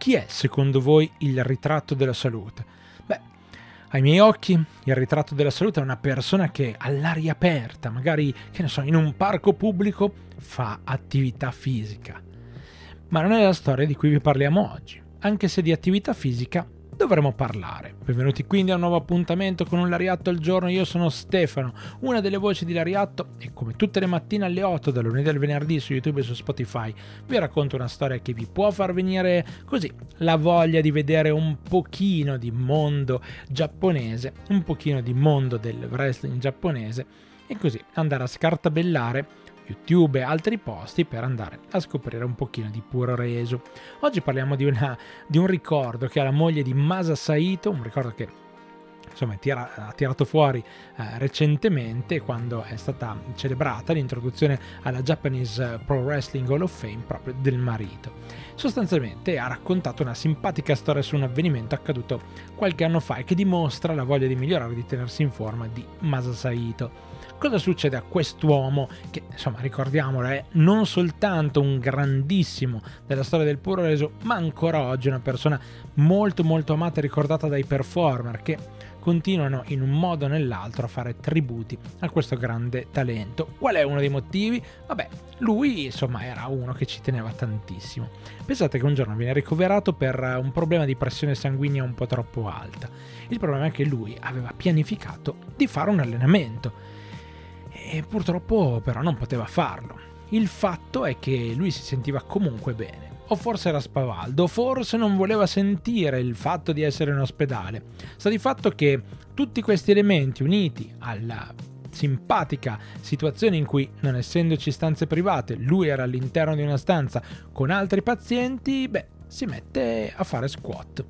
chi è secondo voi il ritratto della salute? Beh, ai miei occhi il ritratto della salute è una persona che all'aria aperta, magari, che ne so, in un parco pubblico, fa attività fisica. Ma non è la storia di cui vi parliamo oggi, anche se di attività fisica dovremo parlare. Benvenuti quindi a un nuovo appuntamento con un Lariatto al giorno, io sono Stefano, una delle voci di Lariatto e come tutte le mattine alle 8 dal lunedì al venerdì su YouTube e su Spotify vi racconto una storia che vi può far venire così la voglia di vedere un pochino di mondo giapponese, un pochino di mondo del wrestling giapponese e così andare a scartabellare YouTube e altri posti per andare a scoprire un pochino di puro reso. Oggi parliamo di, una, di un ricordo che ha la moglie di Masa Saito, un ricordo che insomma, tira, ha tirato fuori eh, recentemente quando è stata celebrata l'introduzione alla Japanese Pro Wrestling Hall of Fame proprio del marito. Sostanzialmente ha raccontato una simpatica storia su un avvenimento accaduto qualche anno fa e che dimostra la voglia di migliorare e di tenersi in forma di Masa Saito. Cosa succede a quest'uomo che, insomma, ricordiamolo, è non soltanto un grandissimo della storia del puro reso, ma ancora oggi una persona molto molto amata e ricordata dai performer che continuano in un modo o nell'altro a fare tributi a questo grande talento. Qual è uno dei motivi? Vabbè, lui insomma era uno che ci teneva tantissimo. Pensate che un giorno viene ricoverato per un problema di pressione sanguigna un po' troppo alta. Il problema è che lui aveva pianificato di fare un allenamento purtroppo però non poteva farlo. Il fatto è che lui si sentiva comunque bene. O forse era spavaldo, forse non voleva sentire il fatto di essere in ospedale. Sta di fatto che tutti questi elementi uniti alla simpatica situazione in cui, non essendoci stanze private, lui era all'interno di una stanza con altri pazienti, beh, si mette a fare squat.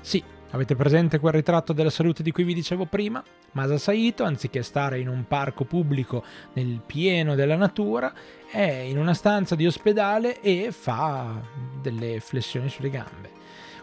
Sì, Avete presente quel ritratto della salute di cui vi dicevo prima? Masa Saito, anziché stare in un parco pubblico nel pieno della natura, è in una stanza di ospedale e fa delle flessioni sulle gambe.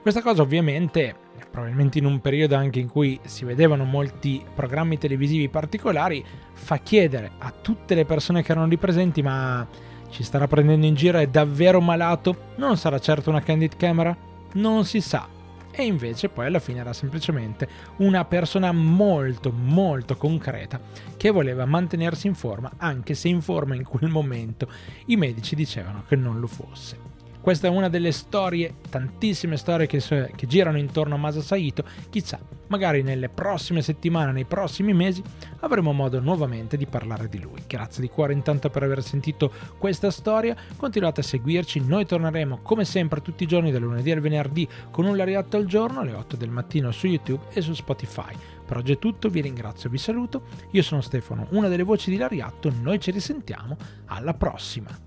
Questa cosa ovviamente, probabilmente in un periodo anche in cui si vedevano molti programmi televisivi particolari, fa chiedere a tutte le persone che erano lì presenti ma ci starà prendendo in giro, è davvero malato? Non sarà certo una candid camera? Non si sa e invece poi alla fine era semplicemente una persona molto molto concreta che voleva mantenersi in forma anche se in forma in quel momento i medici dicevano che non lo fosse. Questa è una delle storie, tantissime storie che, che girano intorno a Masa Saito. Chissà, magari nelle prossime settimane, nei prossimi mesi, avremo modo nuovamente di parlare di lui. Grazie di cuore intanto per aver sentito questa storia. Continuate a seguirci, noi torneremo come sempre tutti i giorni dal lunedì al venerdì con un lariatto al giorno alle 8 del mattino su YouTube e su Spotify. Per oggi è tutto, vi ringrazio, vi saluto. Io sono Stefano, una delle voci di Lariatto, noi ci risentiamo alla prossima.